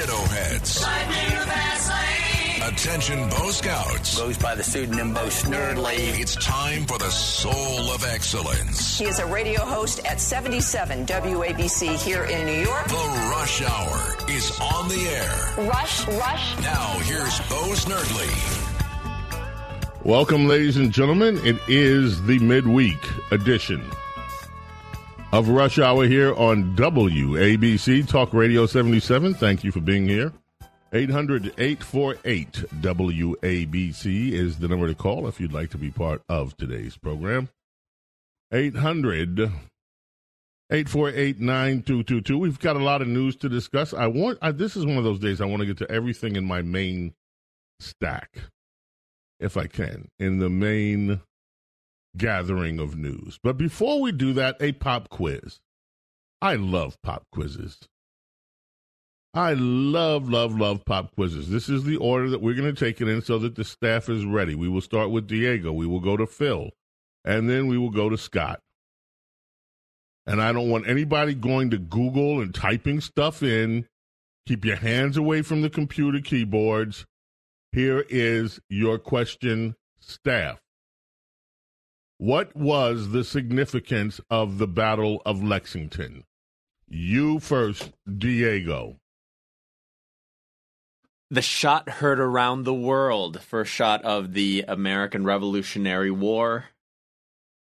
Ditto Heads. Attention Bo Scouts. Goes by the pseudonym Bo Snerdley. It's time for the soul of excellence. He is a radio host at 77 WABC here in New York. The Rush Hour is on the air. Rush, rush. Now here's Bo Snerdley. Welcome, ladies and gentlemen. It is the midweek edition of Rush Hour here on WABC Talk Radio 77. Thank you for being here. 800 848 WABC is the number to call if you'd like to be part of today's program. 800 848 9222. We've got a lot of news to discuss. I want, I, this is one of those days I want to get to everything in my main stack, if I can, in the main gathering of news. But before we do that, a pop quiz. I love pop quizzes. I love, love, love pop quizzes. This is the order that we're going to take it in so that the staff is ready. We will start with Diego. We will go to Phil. And then we will go to Scott. And I don't want anybody going to Google and typing stuff in. Keep your hands away from the computer keyboards. Here is your question, staff. What was the significance of the Battle of Lexington? You first, Diego. The shot heard around the world. First shot of the American Revolutionary War,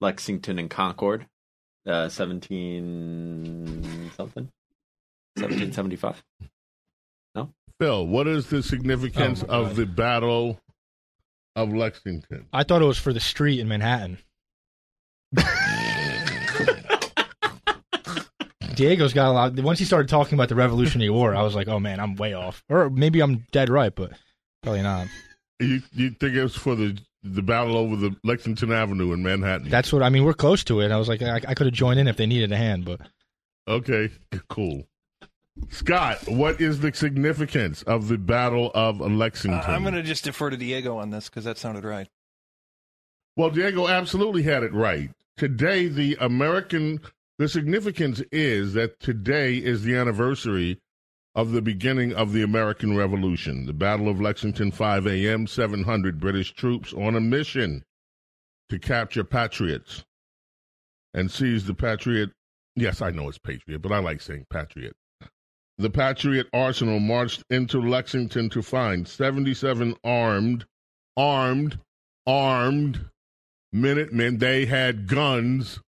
Lexington and Concord, uh, 17 something, 1775. No? Phil, what is the significance Oh, of the Battle of Lexington? I thought it was for the street in Manhattan. Diego's got a lot. Once he started talking about the Revolutionary War, I was like, "Oh man, I'm way off." Or maybe I'm dead right, but probably not. You, you think it was for the the battle over the Lexington Avenue in Manhattan? That's what I mean. We're close to it. I was like, I, I could have joined in if they needed a hand, but okay. Cool. Scott, what is the significance of the Battle of Lexington? Uh, I'm going to just defer to Diego on this because that sounded right. Well, Diego absolutely had it right. Today, the American, the significance is that today is the anniversary of the beginning of the American Revolution. The Battle of Lexington, 5 a.m., 700 British troops on a mission to capture Patriots and seize the Patriot. Yes, I know it's Patriot, but I like saying Patriot. The Patriot arsenal marched into Lexington to find 77 armed, armed, armed Minutemen. They had guns.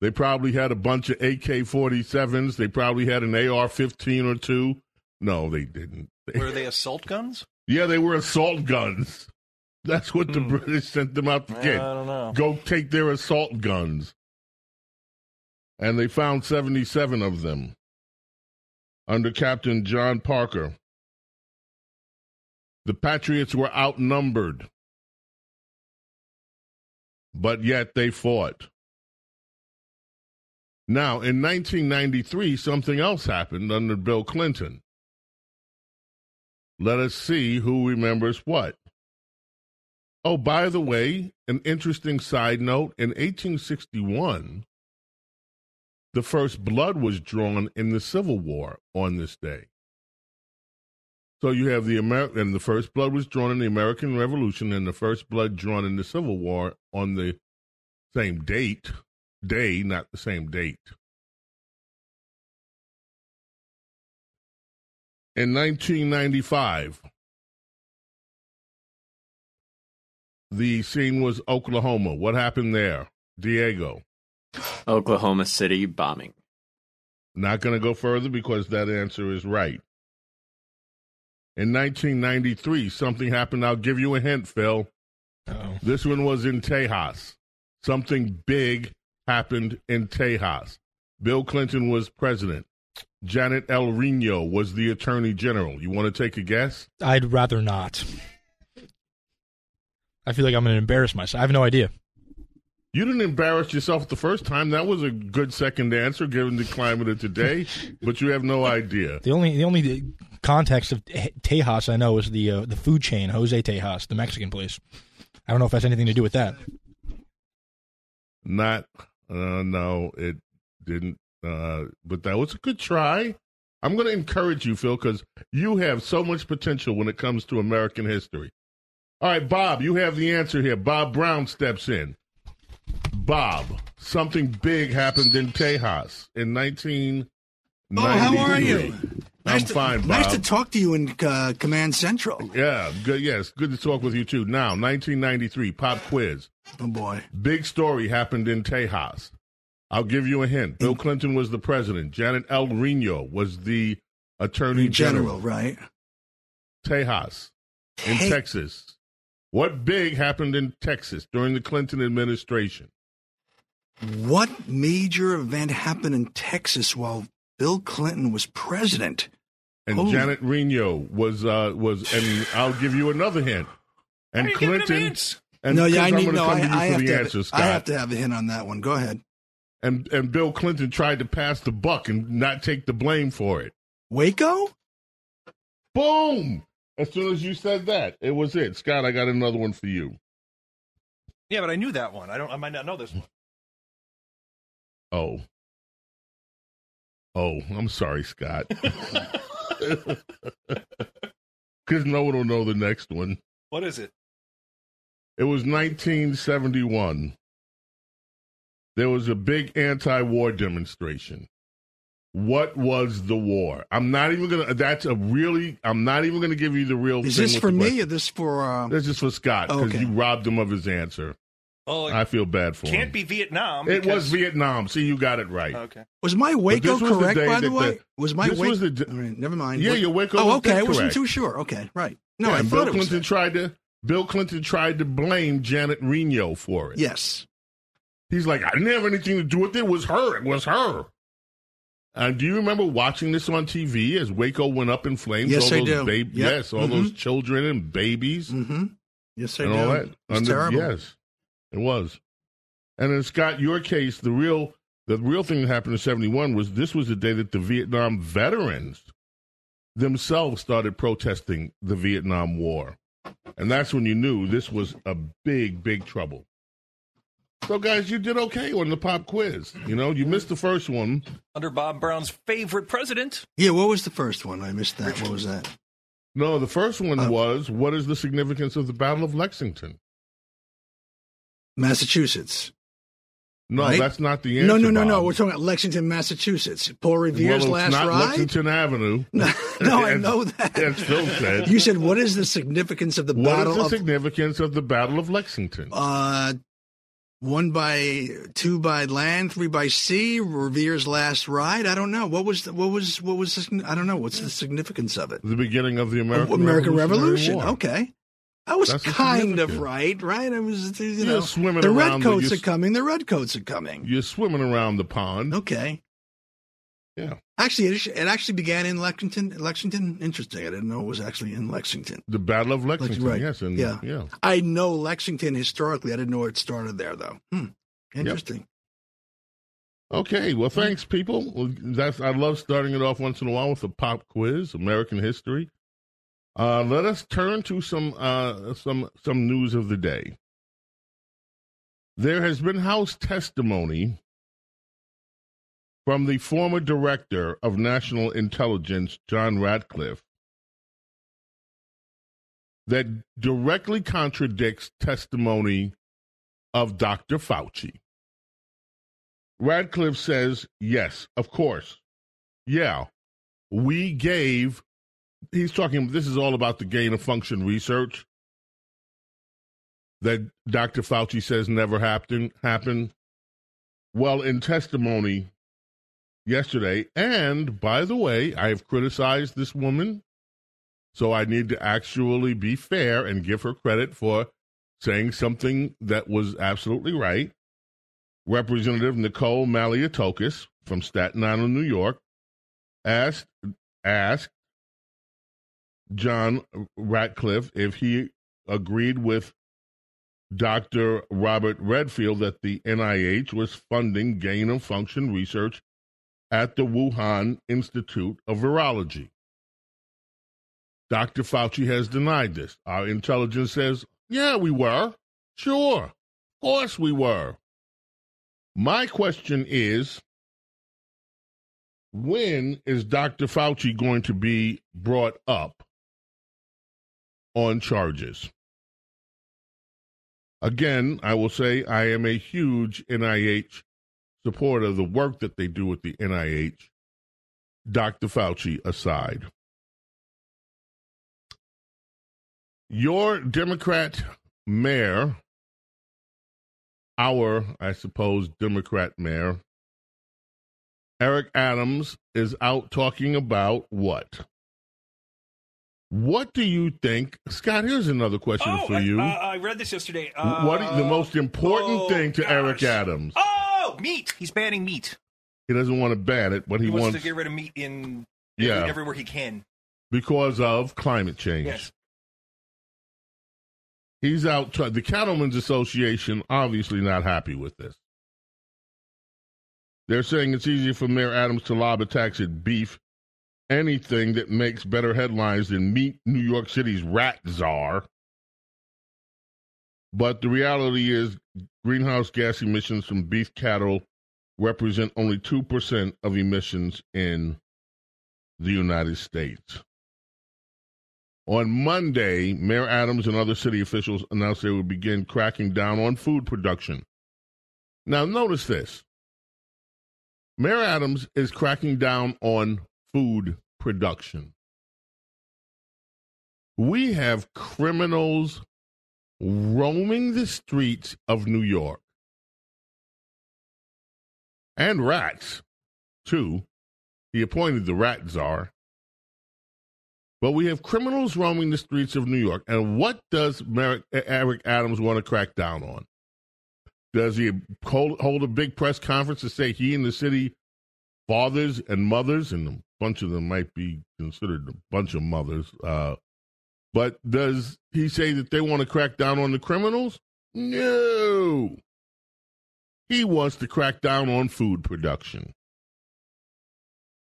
They probably had a bunch of AK 47s. They probably had an AR 15 or two. No, they didn't. Were they assault guns? Yeah, they were assault guns. That's what the Hmm. British sent them out to get. I get. don't know. Go take their assault guns. And they found 77 of them under Captain John Parker. The Patriots were outnumbered, but yet they fought. Now, in 1993, something else happened under Bill Clinton. Let us see who remembers what. Oh, by the way, an interesting side note in 1861, the first blood was drawn in the Civil War on this day. So you have the American, and the first blood was drawn in the American Revolution, and the first blood drawn in the Civil War on the same date, day, not the same date. In 1995, the scene was Oklahoma. What happened there? Diego. Oklahoma City bombing. Not going to go further because that answer is right. In 1993, something happened. I'll give you a hint, Phil. Uh-oh. This one was in Tejas. Something big happened in Tejas. Bill Clinton was president. Janet El Reno was the attorney general. You want to take a guess? I'd rather not. I feel like I'm going to embarrass myself. I have no idea. You didn't embarrass yourself the first time. That was a good second answer given the climate of today, but you have no idea. The only the only context of Tejas I know is the uh, the food chain Jose Tejas, the Mexican place. I don't know if that's anything to do with that. Not, uh, no, it didn't. Uh, but that was a good try. I'm going to encourage you, Phil, because you have so much potential when it comes to American history. All right, Bob, you have the answer here. Bob Brown steps in. Bob, something big happened in Tejas in 1993. Oh, how are you? I'm Nice to, fine, Bob. Nice to talk to you in uh, Command Central. Yeah, good. Yes, good to talk with you too. Now, 1993 pop quiz. Oh boy, Big story happened in Tejas. I'll give you a hint. Bill Clinton was the president. Janet El Reno was the attorney General, general. right? Tejas in Hey. Texas. What big happened in Texas during the Clinton administration? What major event happened in Texas while Bill Clinton was president? And Oh. Janet Reno was uh was and I'll give you another hint. And Why are you Clinton hints? and no, yeah, I because need no. come I, to I have the to. answer, have, Scott. I have to have a hint on that one. Go ahead. and and Bill Clinton tried to pass the buck and not take the blame for it. Waco. Boom! As soon as you said that, it was it. Scott, I got another one for you. Yeah, but I knew that one. I don't. I might not know this one. Oh. Oh, I'm sorry, Scott. Because no one will know the next one. What is it? It was 1971. There was a big anti war demonstration. What was the war? I'm not even going to, that's a really, I'm not even going to give you the real Is thing this with for me or this for? Uh, This is for Scott because Okay. you robbed him of his answer. Oh, I feel bad for him. can't be Vietnam. It because- was Vietnam. See, you got it right. Okay. was my Waco this was the correct? day By the way, the- was my Waco? was the All right, never mind. Yeah, What- your Waco Oh, was okay. I wasn't correct. too sure. Okay, right. No, Yeah, I and thought Bill it was. Clinton that. tried to Bill Clinton tried to blame Janet Reno for it. Yes. He's like, I didn't have anything to do with it. It was her. It was her. And do you remember watching this on TV as Waco went up in flames? Yes, all I those do. bab- Yep. Yes, all those children and babies Mm-hmm. Yes, I and do. all that. It was Under- terrible. Yes, it was. And in Scott, your case, the real the real thing that happened in '71 was this was the day that the Vietnam veterans themselves started protesting the Vietnam War, and that's when you knew this was a big, big trouble. So, guys, you did okay on the pop quiz. You know, you missed the first one. Under Bob Brown's favorite president. Yeah. What was the first one? I missed that. What was that? No, the first one Oh. was what is the significance of the Battle of Lexington? Massachusetts. No, Right? that's not the answer. no, no, no, no. We're talking about Lexington, Massachusetts. Paul Revere's well, last not ride. Lexington Avenue. No, no, I know that. As Phil said. You said, "What is the significance of the battle?" What is the of significance of the Battle of Lexington? uh, one by two by land, three by sea? Revere's last ride? I don't know. What was the, what was what was the, I don't know. What's the significance of it? the beginning of the American, American Revolution. War. Okay. I was That's kind of right, right? I was, you You're know, swimming the around the- redcoats you're coming. The redcoats are coming. You're swimming around the pond. Okay. Yeah. Actually, it, it actually began in Lexington. Lexington. Interesting. I didn't know it was actually in Lexington. The Battle of Lexington, right. yes. And, Yeah. yeah. I know Lexington historically. I didn't know it started there, though. Hmm. Interesting. Okay, well, thanks, people. That's I love starting it off once in a while with a pop quiz, American history. Uh, let us turn to some uh, some some news of the day. There has been House testimony from the former director of national intelligence, John Ratcliffe, that directly contradicts testimony of Dr. Fauci. Ratcliffe says, yes, of course. Yeah, we gave, he's talking, this is all about the gain of function research that Dr. Fauci says never happened. happened. Well, in testimony yesterday, and by the way, I have criticized this woman, so I need to actually be fair and give her credit for saying something that was absolutely right. Representative Nicole Malliotakis from Staten Island, New York, asked asked John Ratcliffe if he agreed with Dr. Robert Redfield that the NIH was funding gain of function research at the Wuhan Institute of Virology. Dr. Fauci has denied this. Our intelligence says, yeah, we were. Sure. Of course we were. My question is when is Dr. Fauci going to be brought up on charges? Again, I will say I am a huge NIH supporter of the work that they do with the NIH, Dr. Fauci aside. Your Democrat mayor, our, I suppose, Democrat mayor, Eric Adams, is out talking about what? What do you think, Scott? Here's another question Oh, for I, you. uh, I read this yesterday. Uh, what the most important oh, thing to gosh. Eric Adams? Oh, meat. He's banning meat. He doesn't want to ban it, but he, He, wants, wants to get rid of meat in Yeah. every, everywhere he can. because of climate change. Yes. He's out. Try- the Cattlemen's Association obviously not happy with this. They're saying it's easier for Mayor Adams to lob attacks at beef, anything that makes better headlines than meet New York City's rat czar. But the reality is, greenhouse gas emissions from beef cattle represent only 2% of emissions in the United States. On Monday, Mayor Adams and other city officials announced they would begin cracking down on food production. Now, notice this Mayor Adams is cracking down on food production. We have criminals roaming the streets of New York and rats, too. He appointed the rat czar. But we have criminals roaming the streets of New York. And what does Merrick, Eric Adams want to crack down on? Does he hold, hold a big press conference to say he and the city fathers and mothers, and a bunch of them might be considered a bunch of mothers, uh, but does he say that they want to crack down on the criminals? No. He wants to crack down on food production.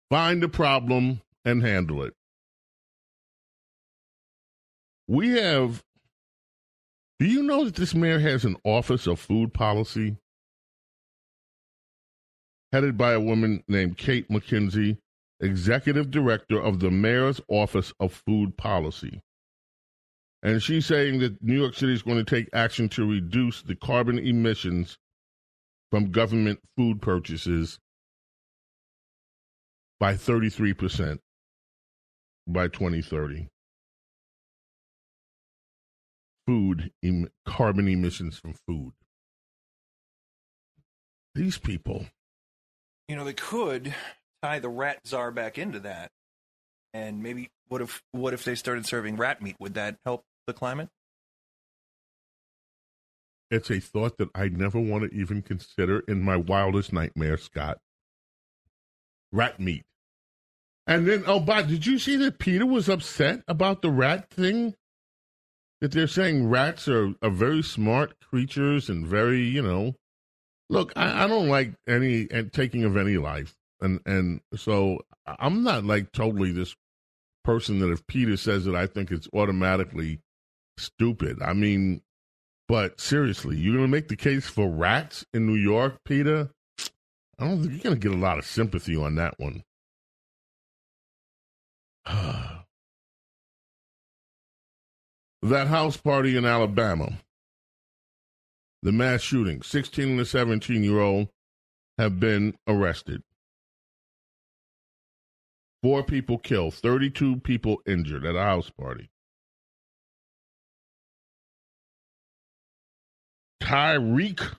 Find the problem and handle it. We have. Do you know that this mayor has an office of food policy? Headed by a woman named Kate McKenzie, executive director of the mayor's office of food policy. And she's saying that New York City is going to take action to reduce the carbon emissions from government food purchases by 33% by 2030 food em- carbon emissions from food. These people, You know, they could tie the rat czar back into that. And maybe what if what if they started serving rat meat? Would that help the climate? it's a thought that I never want to even consider in my wildest nightmare, Scott. Rat meat. And then, oh, Bob, did you see that Peter was upset about the rat thing? That they're saying rats are, are very smart creatures and very, you know. Look, I, I don't like any and taking of any life, and and so I'm not like totally this person that if Peter says it, I think it's automatically stupid. I mean, but seriously, you're to make the case for rats in New York, Peter? I don't think you're to get a lot of sympathy on that one. that house party in Alabama, the mass shooting, 16 and a 17 year old have been arrested. Four people killed, 32 people injured at a house party. Tyreek,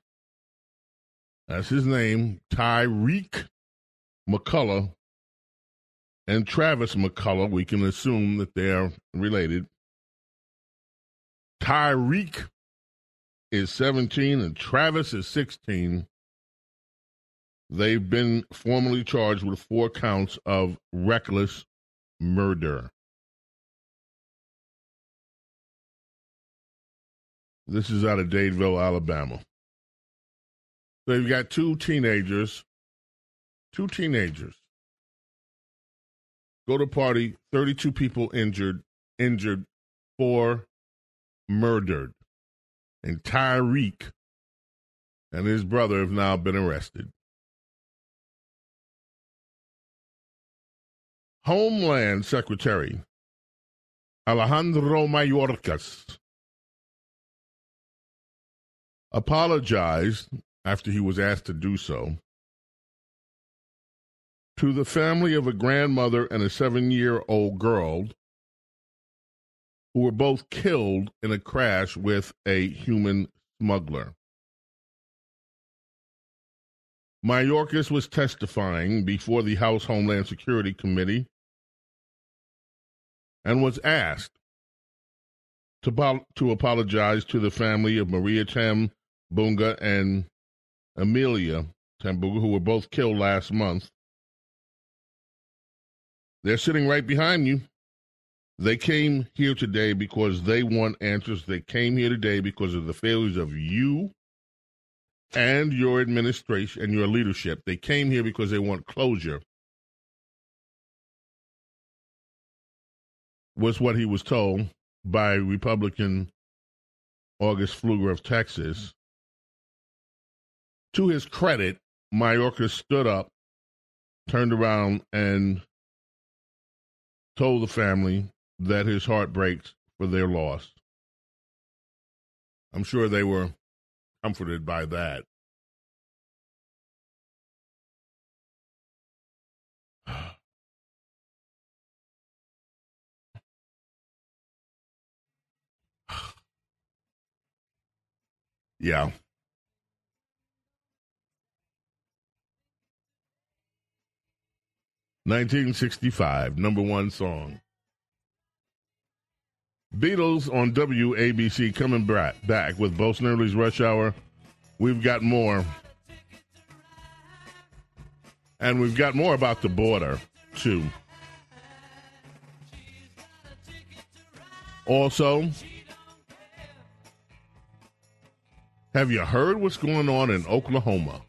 that's his name, Tyreek McCullough, and Travis McCullough, we can assume that they are related. Tyreek is 17 and Travis is 16. They've been formally charged with four counts of reckless murder. This is out of Dadeville, Alabama. You've got two teenagers, two teenagers go to party, 32 people injured, injured, four murdered. And Tyreek and his brother have now been arrested. Homeland Secretary Alejandro Mayorkas apologized after he was asked to do so to the family of a grandmother and a seven year old girl who were both killed in a crash with a human smuggler. Mayorkas was testifying before the House Homeland Security Committee and was asked to, to apologize to the family of Maria Tam Bunga and Amelia Tambunga, who were both killed last month. They're sitting right behind you. They came here today because they want answers. They came here today because of the failures of you and your administration and your leadership. They came here because they want closure. Was what he was told by Republican August Pfluger of Texas. To his credit, Mayorkas stood up, turned around, and told the family that his heart breaks for their loss. I'm sure they were comforted by that. yeah. Nineteen sixty five, number one song. Beatles on WABC coming back with Bo Snerdley's Rush Hour. We've got more. And we've got more about the border, too. Also, have you heard what's going on in Oklahoma?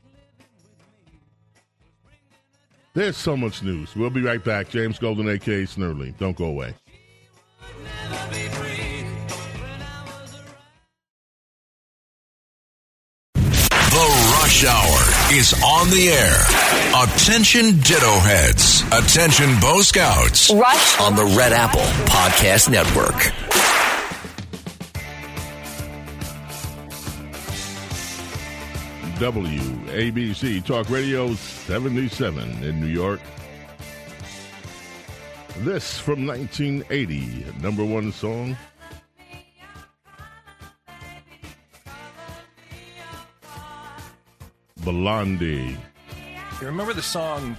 There's so much news. We'll be right back. James Golden, a.k.a. Snerdley. Don't go away. Rush Hour is on the air. Attention Ditto Heads. Attention Bo Scouts. Rush on the Red Apple Podcast Network. WABC Talk Radio 77 in New York. This from 1980, number one song. Blondie. You remember the song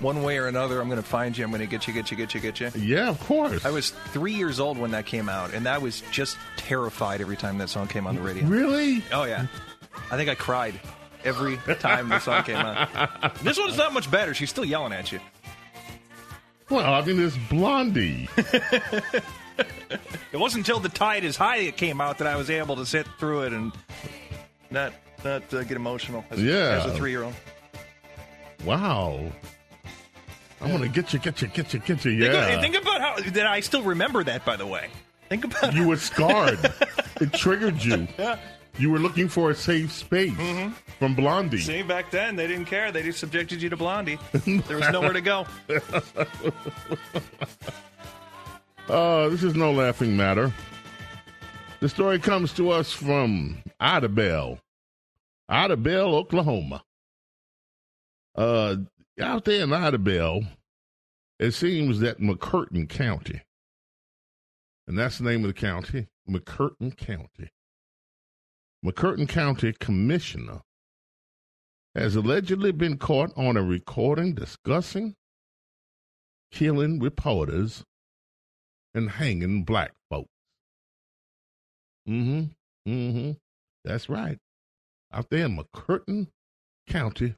One Way or Another, I'm going to find you, I'm going to get you, get you, get you, get you? Yeah, of course. I was three years old when that came out, and I was just terrified every time that song came on the radio. Really? Oh, yeah. I think I cried every time the song came out. This one's not much better. She's still yelling at you. Well, I mean, it's Blondie. it wasn't until the tide is high it came out that I was able to sit through it and not not uh, get emotional as, yeah. as a three year old. Wow. I'm gonna get you, get you, get you, get you. Yeah. Think, think about how that I still remember that. By the way, think about you were scarred. it triggered you. Yeah. You were looking for a safe space Mhm. from Blondie. See, back then they didn't care. They just subjected you to Blondie. There was nowhere to go. Uh, this is no laughing matter. The story comes to us from Idabel, Idabel, Oklahoma. Uh, out there in Idabel, it seems that McCurtain County, and that's the name of the county, McCurtain County. McCurtain County Commissioner has allegedly been caught on a recording discussing killing reporters and hanging black folks. Mm-hmm. Mm-hmm. That's right. Out there in McCurtain County,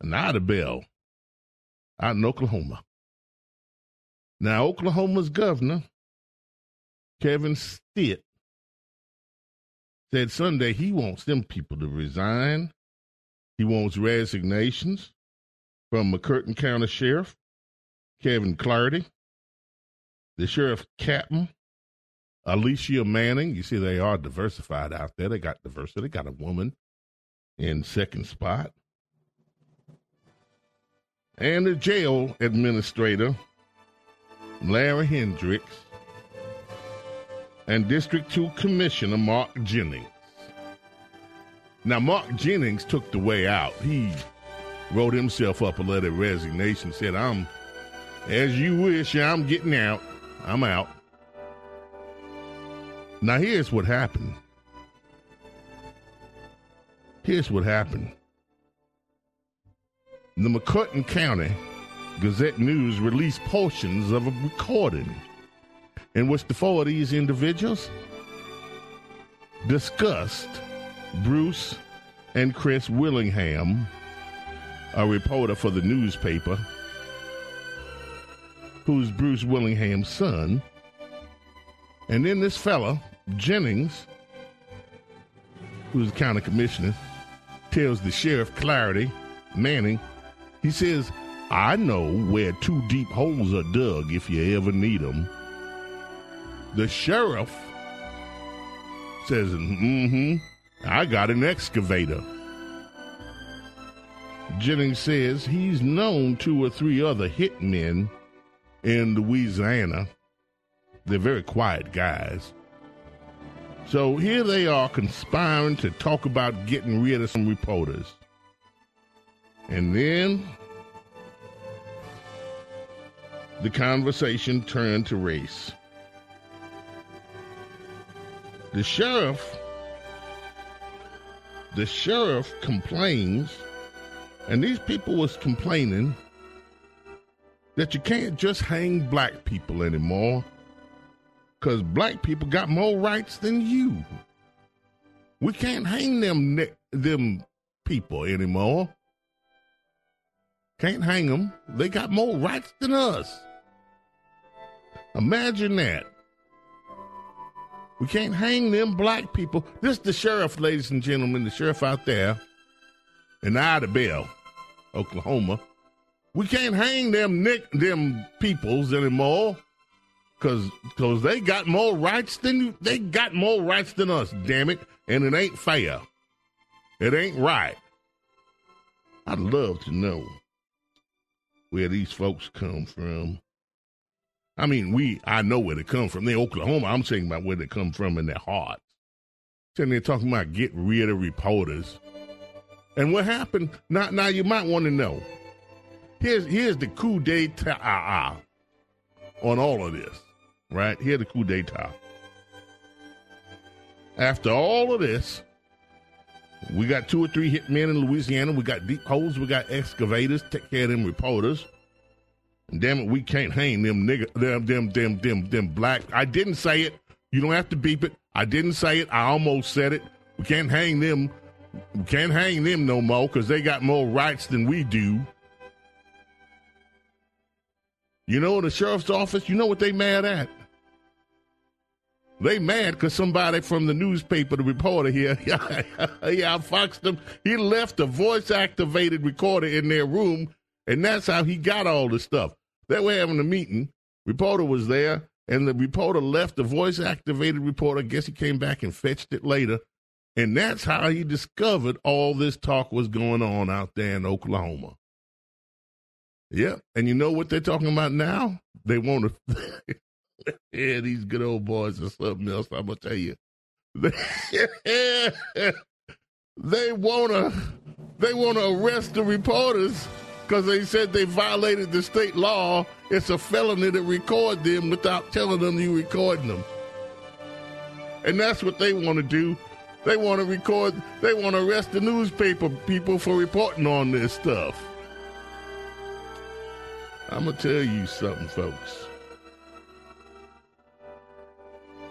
an out in Oklahoma. Now, Oklahoma's governor, Kevin Stitt, said Sunday he wants them people to resign. He wants resignations from McCurtain County Sheriff Kevin Clardy, the Sheriff Captain, Alicia Manning. You see, they are diversified out there. They got diversity. They got a woman in second spot. And the jail administrator, Larry Hendricks, and District 2 Commissioner Mark Jennings. Now, Mark Jennings took the way out. He wrote himself up a letter of resignation, said, I'm, as you wish, I'm getting out. I'm out. Now, here's what happened. Here's what happened. The McCurtain County Gazette News released portions of a recording in which the four of these individuals discussed Bruce and Chris Willingham, a reporter for the newspaper, who's Bruce Willingham's son. And then this fella, Jennings, who's the county commissioner, tells the sheriff Clardy Manning, he says, I know where two deep holes are dug if you ever need them. The sheriff says, mm hmm, I got an excavator. Jennings says he's known two or three other hitmen in Louisiana. They're very quiet guys. So here they are conspiring to talk about getting rid of some reporters. And then the conversation turned to race. The sheriff the sheriff complains and these people was complaining that you can't just hang black people anymore because black people got more rights than you. We can't hang them ne- them people anymore. Can't hang them. They got more rights than us. Imagine that. We can't hang them black people. This is the sheriff, ladies and gentlemen, the sheriff out there in Idabel, Oklahoma. We can't hang them nick them peoples anymore because cause they got more rights than you. They got more rights than us, damn it. And it ain't fair. It ain't right. I'd love to know where these folks come from. I mean, we I know where they come from. They're Oklahoma. I'm saying about where they come from in their hearts. they're talking about get rid of reporters. And what happened? Now, now you might want to know. Here's here's the coup d'etat on all of this, right? Here's the coup d'etat. After all of this, we got two or three hit men in Louisiana. We got deep holes. We got excavators. Take care of them reporters. And damn it, we can't hang them nigga, them, them, them, them, them black. I didn't say it. You don't have to beep it. I didn't say it. I almost said it. We can't hang them. We can't hang them no more because they got more rights than we do. You know, the sheriff's office, you know what they mad at? They mad because somebody from the newspaper, the reporter here, yeah, I foxed him. He left a voice activated recorder in their room, and that's how he got all the stuff. They were having a meeting. Reporter was there, and the reporter left the voice activated reporter. I guess he came back and fetched it later. And that's how he discovered all this talk was going on out there in Oklahoma. Yep. And you know what they're talking about now? They want to. yeah, these good old boys are something else. I'm gonna tell you. they wanna they wanna arrest the reporters because they said they violated the state law. It's a felony to record them without telling them you recording them. And that's what they want to do. They want to record. They want to arrest the newspaper people for reporting on this stuff. I'm gonna tell you something, folks.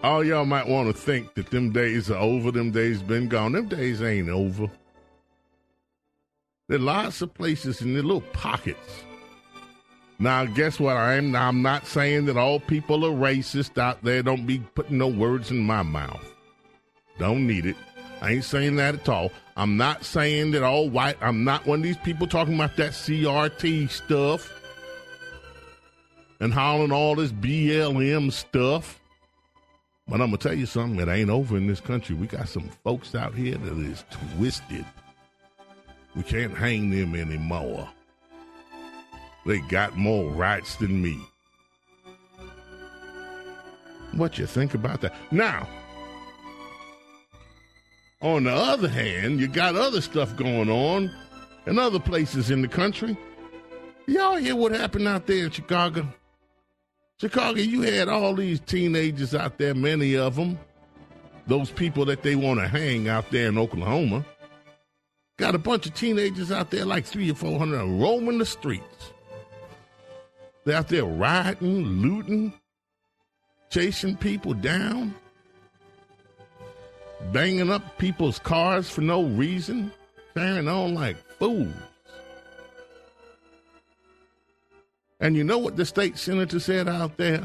All y'all might want to think that them days are over. Them days been gone. Them days ain't over. There are lots of places in the little pockets. Now, guess what? I'm I'm not saying that all people are racist out there. Don't be putting no words in my mouth. Don't need it. I ain't saying that at all. I'm not saying that all white. I'm not one of these people talking about that CRT stuff and hollering all this BLM stuff. But I'm gonna tell you something. It ain't over in this country. We got some folks out here that is twisted. We can't hang them anymore. They got more rights than me. What you think about that? Now, on the other hand, you got other stuff going on in other places in the country. Y'all hear what happened out there in Chicago? Chicago, you had all these teenagers out there, many of them, those people that they want to hang out there in Oklahoma. Got a bunch of teenagers out there, like three or four hundred, roaming the streets. They're out there rioting, looting, chasing people down, banging up people's cars for no reason, carrying on like fools. And you know what the state senator said out there?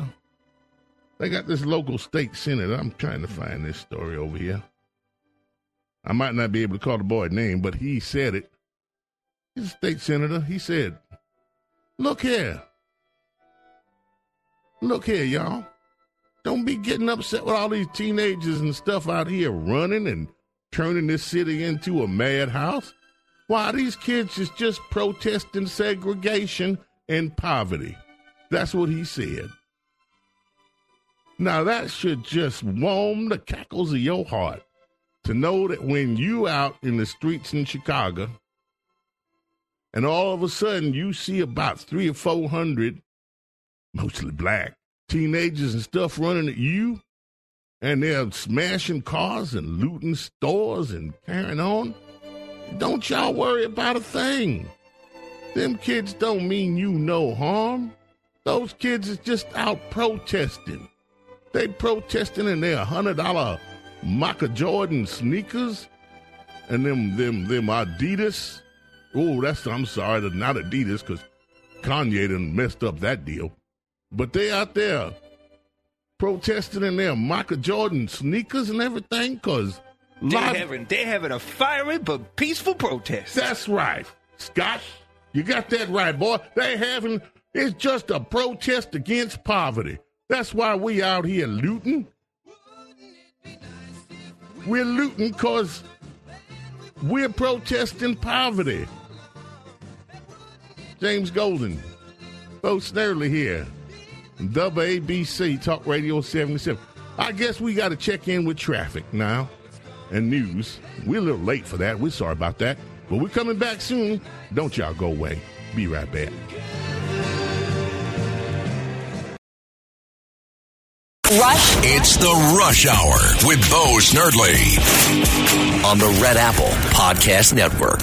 They got this local state senator. I'm trying to find this story over here. I might not be able to call the boy name, but he said it. He's a state senator. He said, Look here. Look here, y'all. Don't be getting upset with all these teenagers and stuff out here running and turning this city into a madhouse. Why, these kids is just protesting segregation and poverty. That's what he said. Now, that should just warm the cackles of your heart to know that when you out in the streets in Chicago and all of a sudden you see about three or four hundred, mostly black, teenagers and stuff running at you, and they're smashing cars and looting stores and carrying on, don't y'all worry about a thing. Them kids don't mean you no harm. Those kids is just out protesting. They protesting in their hundred dollar Michael Jordan sneakers and them them them Adidas. Oh, that's I'm sorry, they're not Adidas because Kanye done messed up that deal. But they out there protesting in their Michael Jordan sneakers and everything because They're having, they're having a fiery but peaceful protest. That's right, Scott. You got that right, boy. They having it's just a protest against poverty. That's why we out here looting. We're looting because we're protesting poverty. James Golden, Bo Snerdley here. WABC Talk Radio 77. I guess we got to check in with traffic now and news. We're a little late for that. We're sorry about that. But we're coming back soon. Don't y'all go away. Be right back. Rush. It's the Rush Hour with Bo Snerdley on the Red Apple Podcast Network.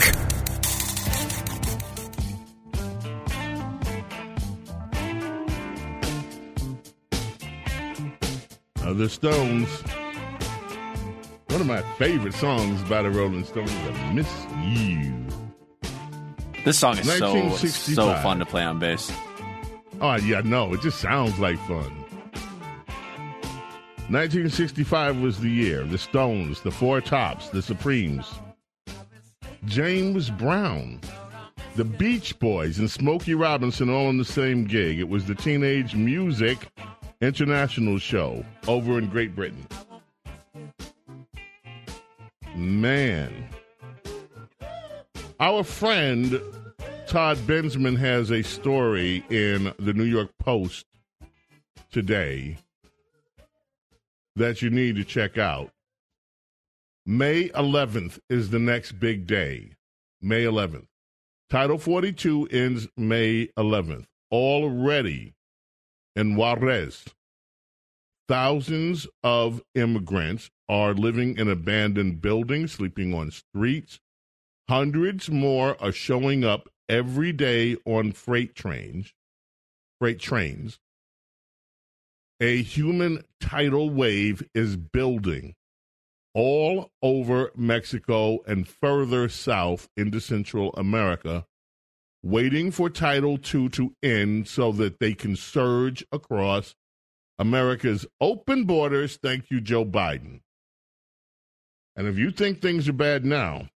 The Stones. One of my favorite songs by the Rolling Stones is Miss You. This song is so so fun to play on bass. Oh, yeah, no, it just sounds like fun. 1965 was the year. The Stones, the Four Tops, the Supremes, James Brown, the Beach Boys, and Smokey Robinson all in the same gig. It was the Teenage Music International show over in Great Britain. Man. Our friend Todd Bensman has a story in the New York Post today that you need to check out. May 11th is the next big day. May 11th. Title 42 ends May 11th. Already in Juarez, thousands of immigrants are living in abandoned buildings, sleeping on streets. Hundreds more are showing up every day on freight trains. Freight trains. A human tidal wave is building all over Mexico and further south into Central America, waiting for Title II to end so that they can surge across America's open borders. Thank you, Joe Biden. And if you think things are bad now,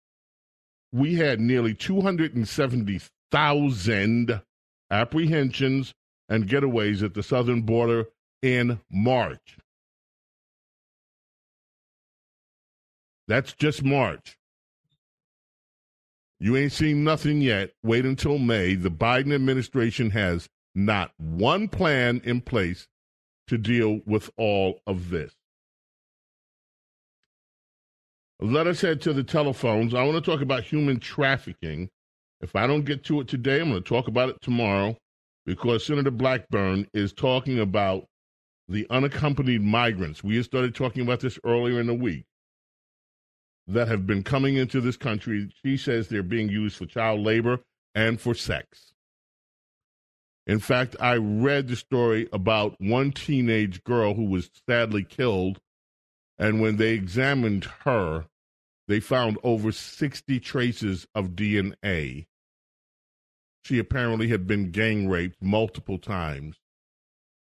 we had nearly 270,000 apprehensions and getaways at the southern border in March. That's just March. You ain't seen nothing yet. Wait until May. The Biden administration has not one plan in place to deal with all of this. Let us head to the telephones. I want to talk about human trafficking. If I don't get to it today, I'm going to talk about it tomorrow because Senator Blackburn is talking about the unaccompanied migrants. We had started talking about this earlier in the week that have been coming into this country. She says they're being used for child labor and for sex. In fact, I read the story about one teenage girl who was sadly killed, and when they examined her, they found over 60 traces of DNA. She apparently had been gang raped multiple times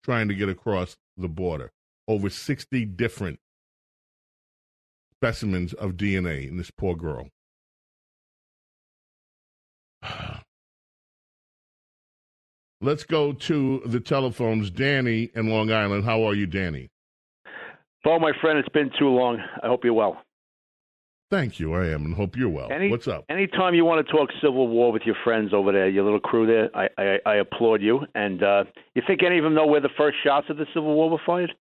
trying to get across the border. Over 60 different specimens of DNA in this poor girl. Let's go to the telephones. Danny in Long Island. How are you, Danny? Bo, my friend, it's been too long. I hope you're well. Thank you. I am, and hope you're well. Any, What's up? Anytime you want to talk Civil War with your friends over there, your little crew there, I, I, I applaud you. And uh, you think any of them know where the first shots of the Civil War were fired?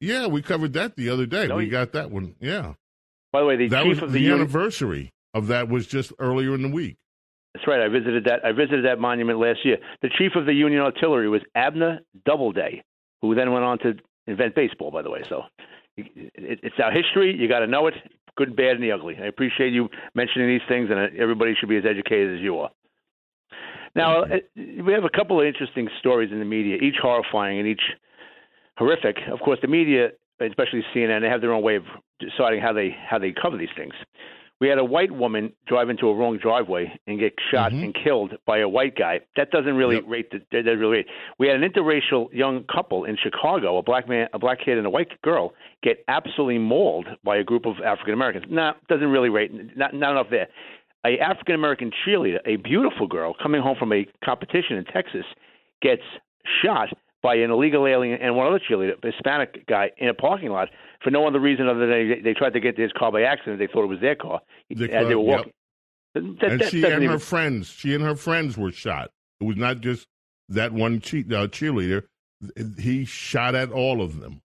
Yeah, we covered that the other day. No, we you- got that one. Yeah. By the way, the that chief was of the, the, unit. anniversary of that was just earlier in the week. That's right. I visited that. I visited that monument last year. The chief of the Union Artillery was Abner Doubleday, who then went on to invent baseball. By the way, so it, it's our history. You got to know it, good, bad, and the ugly. I appreciate you mentioning these things, and everybody should be as educated as you are. Now, uh, we have a couple of interesting stories in the media, each horrifying and each horrific. Of course, the media, especially CNN, they have their own way of deciding how they how they cover these things. We had a white woman drive into a wrong driveway and get shot Mhm. and killed by a white guy. That doesn't really Yep. rate the that doesn't really rate. We had an interracial young couple in Chicago, a black man, a black kid, and a white girl, get absolutely mauled by a group of African Americans. Nah, doesn't really rate. Not not enough there. A African American cheerleader, a beautiful girl coming home from a competition in Texas, gets shot by an illegal alien and one other cheerleader, a Hispanic guy, in a parking lot for no other reason other than they, they tried to get to his car by accident. They thought it was their car The as they car- were yep. walking. That, and that she and even- her friends, she and her friends were shot. It was not just that one che- uh, cheerleader. He shot at all of them.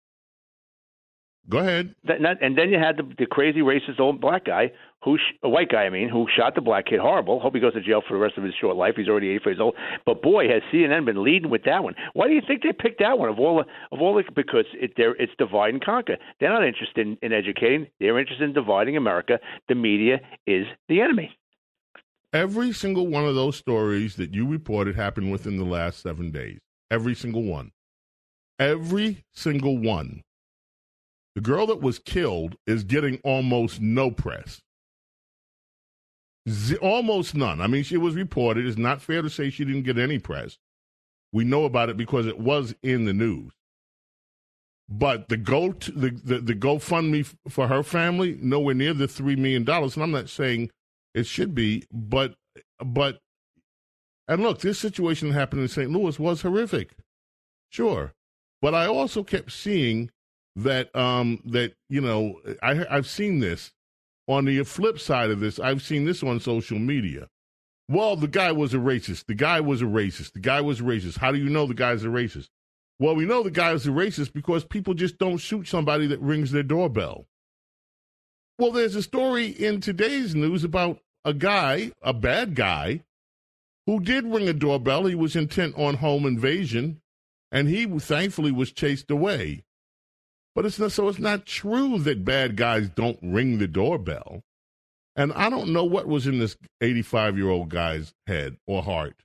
Go ahead. that, and then you had the, the crazy racist old black guy who, sh- a white guy, I mean, who shot the black kid. Horrible. Hope he goes to jail for the rest of his short life. He's already 85 years old. But boy, has CNN been leading with that one. Why do you think they picked that one of all of all the because it, they're, it's divide and conquer. They're not interested in, in educating. They're interested in dividing America. The media is the enemy. Every single one of those stories that you reported happened within the last seven days. Every single one. Every single one. The girl that was killed is getting almost no press. Z- almost none. I mean, she was reported. It's not fair to say she didn't get any press. We know about it because it was in the news. But the go to, the, the the GoFundMe f- for her family nowhere near the three million dollars. And I'm not saying it should be, but but and look, this situation that happened in St. Louis was horrific, sure. But I also kept seeing that um that you know I I've seen this on the flip side of this. I've seen this on social media. Well, the guy was a racist. The guy was a racist. The guy was a racist. How do you know the guy's a racist? Well, we know the guy is a racist because people just don't shoot somebody that rings their doorbell. Well, there's a story in today's news about a guy, a bad guy, who did ring a doorbell. He was intent on home invasion, and he thankfully was chased away. But it's not so. It's not true that bad guys don't ring the doorbell. And I don't know what was in this 85 year old guy's head or heart.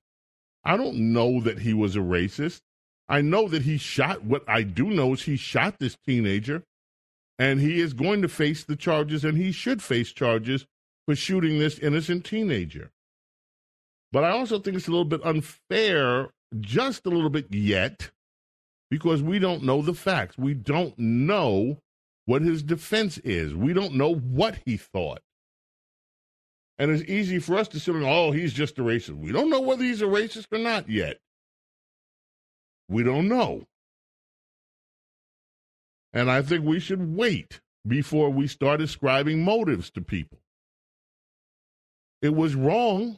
I don't know that he was a racist. I know that he shot. What I do know is he shot this teenager And he is going to face the charges, and he should face charges for shooting this innocent teenager. But I also think it's a little bit unfair, just a little bit yet, because we don't know the facts. We don't know what his defense is. We don't know what he thought. And it's easy for us to say, oh, he's just a racist. We don't know whether he's a racist or not yet. We don't know. And I think we should wait before we start ascribing motives to people. It was wrong.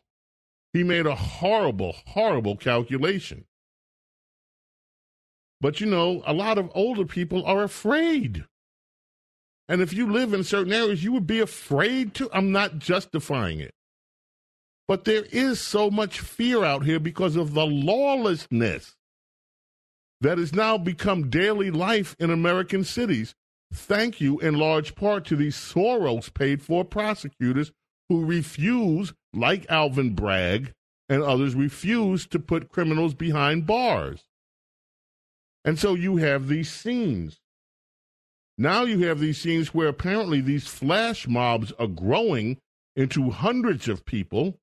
He made a horrible, horrible calculation. But you know, a lot of older people are afraid. And if you live in certain areas, you would be afraid to. I'm not justifying it. But there is so much fear out here because of the lawlessness that has now become daily life in American cities. Thank you in large part to these Soros paid for prosecutors who refuse, like Alvin Bragg and others, refuse to put criminals behind bars. And so you have these scenes now you have these scenes where apparently these flash mobs are growing into hundreds of people.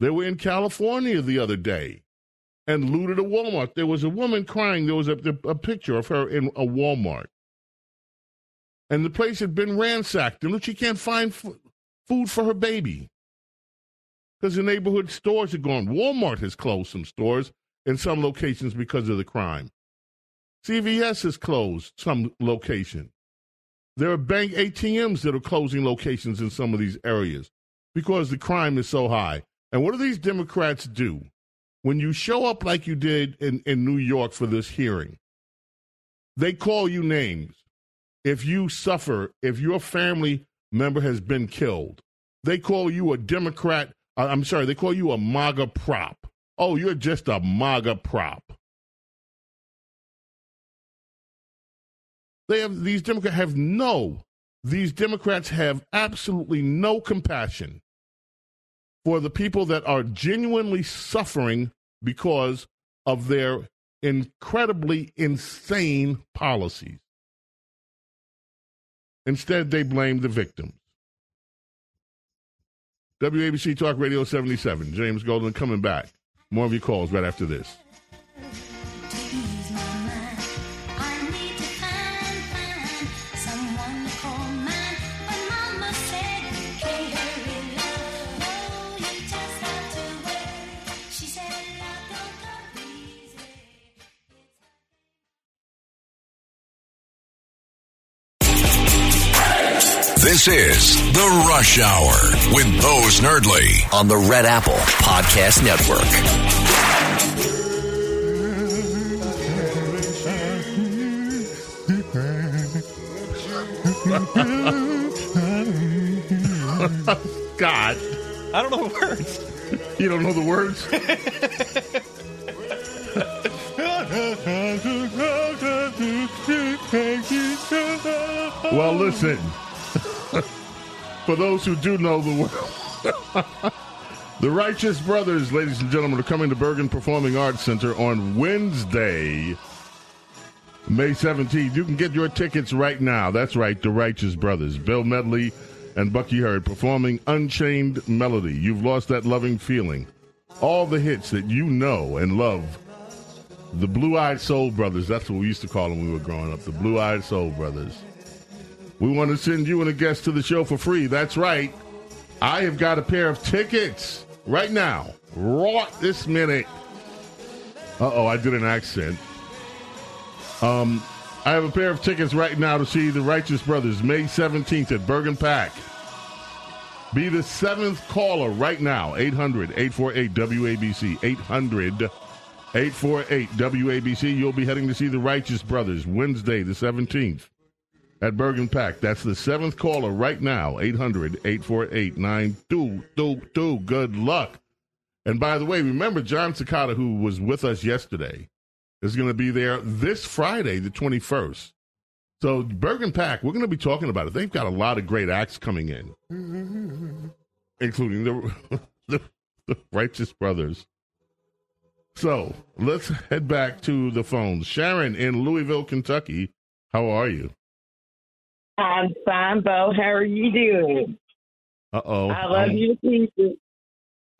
They were in California the other day and looted a Walmart. There was a woman crying. There was a, a picture of her in a Walmart. And the place had been ransacked, and she can't find f- food for her baby because the neighborhood stores are gone. Walmart has closed some stores in some locations because of the crime. CVS has closed some location. There are bank ATMs that are closing locations in some of these areas because the crime is so high. And what do these Democrats do? When you show up like you did in, in New York for this hearing, they call you names. If you suffer, if your family member has been killed, they call you a Democrat. Uh, I'm sorry, they call you a MAGA prop. Oh, you're just a MAGA prop. They have these Democrats have no, these Democrats have absolutely no compassion for the people that are genuinely suffering because of their incredibly insane policies. Instead, they blame the victims. WABC Talk Radio 77. James Golden coming back. More of your calls right after this. This is The Rush Hour with Bo Snerdley on the Red Apple Podcast Network. God. I don't know the words. You don't know the words? well, listen. For those who do know the world. the Righteous Brothers, ladies and gentlemen, are coming to Bergen Performing Arts Center on Wednesday, May 17th. You can get your tickets right now. That's right, the Righteous Brothers, Bill Medley and Bucky Heard performing Unchained Melody. You've lost that loving feeling. All the hits that you know and love. The Blue Eyed Soul Brothers, that's what we used to call them when we were growing up. The Blue Eyed Soul Brothers. We want to send you and a guest to the show for free. That's right. I have got a pair of tickets right now, right this minute. Uh oh, I did an accent. Um, I have a pair of tickets right now to see the Righteous Brothers May 17th at Bergen PAC. Be the seventh caller right now, 800 848 WABC. 800 848 WABC. You'll be heading to see the Righteous Brothers Wednesday, the 17th at Bergen PAC. That's the seventh caller right now, 800 848 9222. Good luck. And by the way, remember Jon Secada, who was with us yesterday, is going to be there this Friday, the 21st. So, Bergen PAC, we're going to be talking about it. They've got a lot of great acts coming in, including the, the, the Righteous Brothers. So, let's head back to the phones. Sharon in Louisville, Kentucky, how are you? I'm fine, Bo. How are you doing? Uh oh. I love I'm, you to pieces.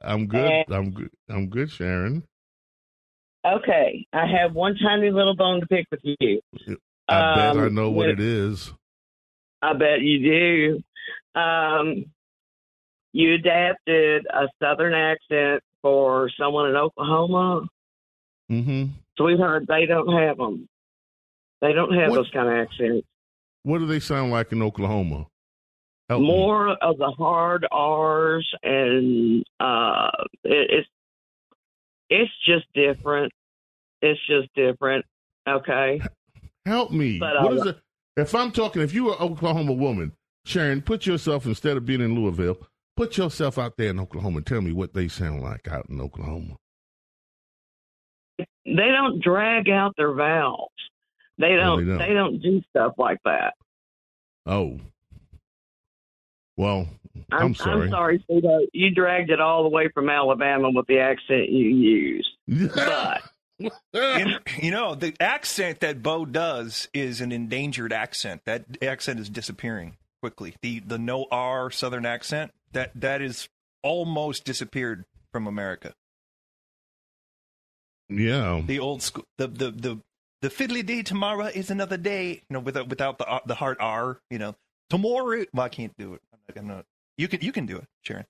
I'm good. I'm good. I'm good, Sharon. Okay, I have one tiny little bone to pick with you. I bet I Um, know what it is. I bet you do. Um, you adapted a southern accent for someone in Oklahoma. Mm-hmm. Sweetheart, they don't have them. They don't have What- those kind of accents. What do they sound like in Oklahoma? Help me. More of the hard R's, and uh, it, it's it's just different. It's just different. Okay. Help me. But, what is it? If I'm talking, if you were an Oklahoma woman, Sharon, put yourself instead of being in Louisville, put yourself out there in Oklahoma. and Tell me what they sound like out in Oklahoma. They don't drag out their vowels. They don't. they they, don't. don't. do stuff like that. Oh, well, I'm, sorry. I'm sorry, sweetheart. You dragged it all the way from Alabama with the accent you used. But you, you know, the accent that Bo does is an endangered accent. That accent is disappearing quickly. The the no R Southern accent that that is almost disappeared from America. yeah. The old school, the the the the fiddly day tomorrow is another day. You know, without without the uh, the hard R. You know, tomorrow. Well, I can't do it. I'm not, I'm not. You can you can do it, Sharon.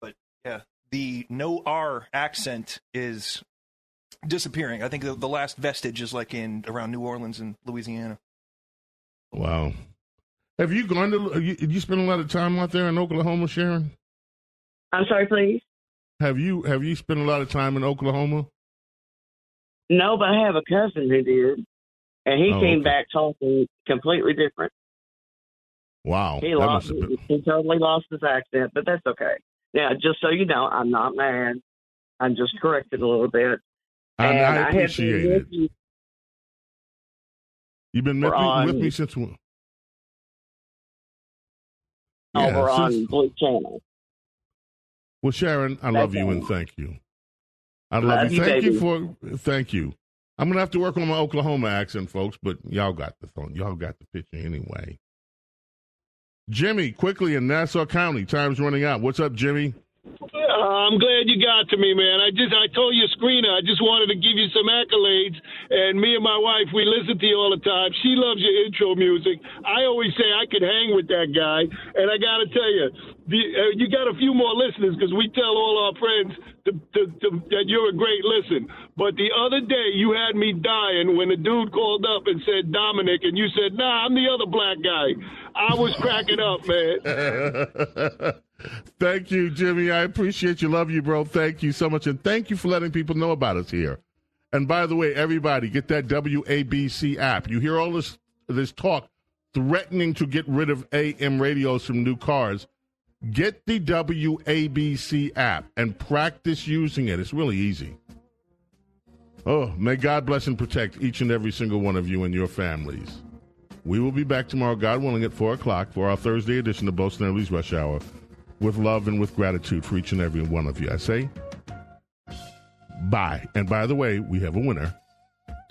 But yeah, the no R accent is disappearing. I think the, the last vestige is like in around New Orleans and Louisiana. Wow. Have you gone to? You, you spent a lot of time out there in Oklahoma, Sharon? I'm sorry, please. Have you Have you spent a lot of time in Oklahoma? No, but I have a cousin who did, and he Oh, came okay. back talking completely different. Wow, He lost. been. He totally lost his accent, but that's okay. Now, just so you know, I'm not mad. I'm just corrected a little bit. And and I appreciate with it. you You've been with We're me, with me since when? over on since- Blue Channel. Well, Sharon, I That's love you all. and thank you. I love, Love you. you, Thank you for thank you. I'm gonna have to work on my Oklahoma accent, folks, but y'all got the phone. Y'all got the picture anyway. Jimmy, quickly in Nassau County, time's running out. What's up, Jimmy? Uh, I'm glad you got to me, man. I just I told your screener I just wanted to give you some accolades. And me and my wife, we listen to you all the time. She loves your intro music. I always say I could hang with that guy. And I got to tell you, the, uh, you got a few more listeners because we tell all our friends to, to, to, that you're a great listen. But the other day, you had me dying when a dude called up and said Dominic, and you said, Nah, I'm the other black guy. I was cracking up, man. thank you, Jimmy. I appreciate you. Love you, bro. Thank you so much. And thank you for letting people know about us here. And by the way, everybody, get that WABC app. You hear all this this talk threatening to get rid of AM radios from new cars. Get the WABC app and practice using it. It's really easy. Oh, may God bless and protect each and every single one of you and your families. We will be back tomorrow, God willing, at 4 o'clock for our Thursday edition of Bo Snerdley's Rush Hour with love and with gratitude for each and every one of you. I say bye. And by the way, we have a winner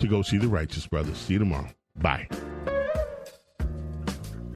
to go see the Righteous Brothers. See you tomorrow. Bye.